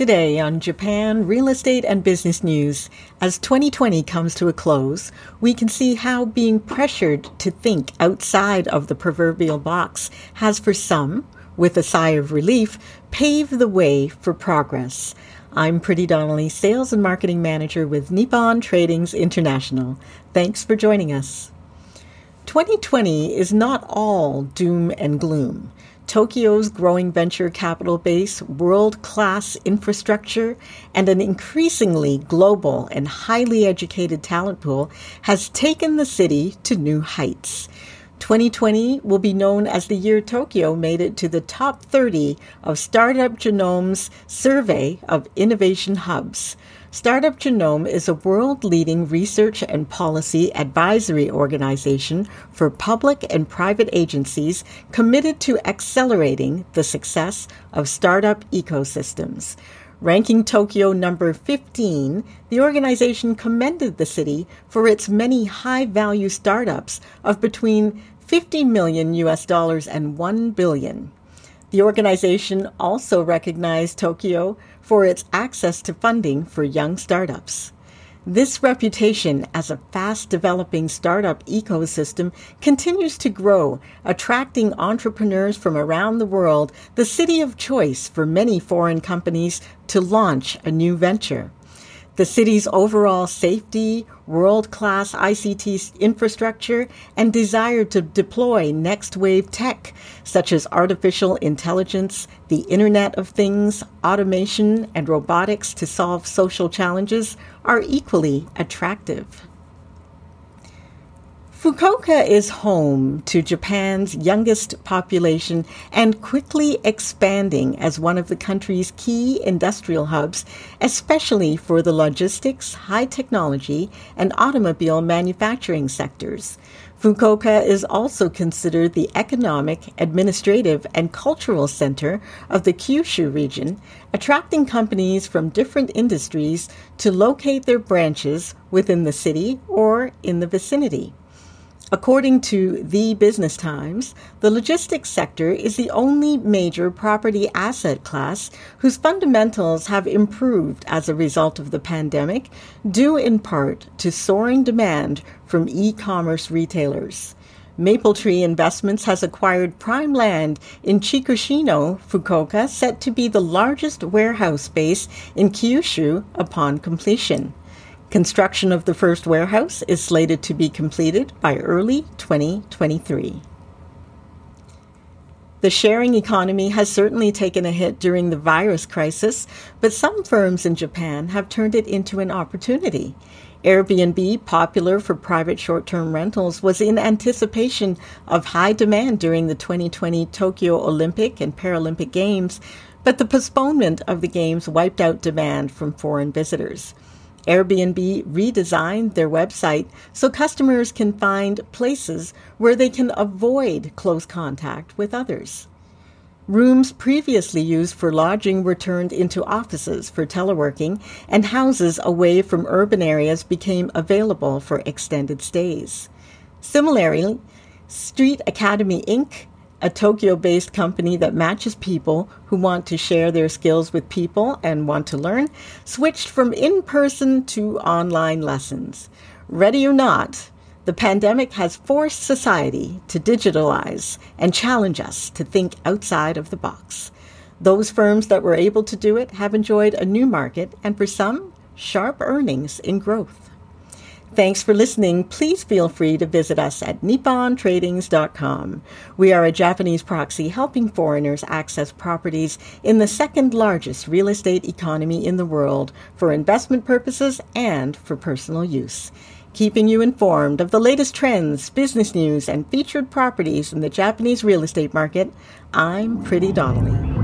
Today on Japan Real Estate and Business News, as 2020 comes to a close, we can see how being pressured to think outside of the proverbial box has for some, with a sigh of relief, paved the way for progress. I'm Pretty Donnelly, Sales and Marketing Manager with Nippon Tradings International. Thanks for joining us. 2020 is not all doom and gloom. Tokyo's growing venture capital base, world class infrastructure, and an increasingly global and highly educated talent pool has taken the city to new heights. 2020 will be known as the year Tokyo made it to the top 30 of Startup Genome's survey of innovation hubs. Startup Genome is a world leading research and policy advisory organization for public and private agencies committed to accelerating the success of startup ecosystems. Ranking Tokyo number 15, the organization commended the city for its many high value startups of between 50 million US dollars and 1 billion. The organization also recognized Tokyo for its access to funding for young startups. This reputation as a fast developing startup ecosystem continues to grow, attracting entrepreneurs from around the world, the city of choice for many foreign companies to launch a new venture. The city's overall safety, world class ICT infrastructure, and desire to deploy next wave tech, such as artificial intelligence, the Internet of Things, automation, and robotics to solve social challenges, are equally attractive. Fukuoka is home to Japan's youngest population and quickly expanding as one of the country's key industrial hubs, especially for the logistics, high technology, and automobile manufacturing sectors. Fukuoka is also considered the economic, administrative, and cultural center of the Kyushu region, attracting companies from different industries to locate their branches within the city or in the vicinity. According to the Business Times, the logistics sector is the only major property asset class whose fundamentals have improved as a result of the pandemic, due in part to soaring demand from e commerce retailers. Mapletree Investments has acquired prime land in Chikushino, Fukuoka, set to be the largest warehouse space in Kyushu upon completion. Construction of the first warehouse is slated to be completed by early 2023. The sharing economy has certainly taken a hit during the virus crisis, but some firms in Japan have turned it into an opportunity. Airbnb, popular for private short term rentals, was in anticipation of high demand during the 2020 Tokyo Olympic and Paralympic Games, but the postponement of the Games wiped out demand from foreign visitors. Airbnb redesigned their website so customers can find places where they can avoid close contact with others. Rooms previously used for lodging were turned into offices for teleworking, and houses away from urban areas became available for extended stays. Similarly, Street Academy Inc a Tokyo based company that matches people who want to share their skills with people and want to learn, switched from in person to online lessons. Ready or not, the pandemic has forced society to digitalize and challenge us to think outside of the box. Those firms that were able to do it have enjoyed a new market and, for some, sharp earnings in growth. Thanks for listening. Please feel free to visit us at nippontradings.com. We are a Japanese proxy helping foreigners access properties in the second largest real estate economy in the world for investment purposes and for personal use. Keeping you informed of the latest trends, business news, and featured properties in the Japanese real estate market, I'm Pretty Donnelly.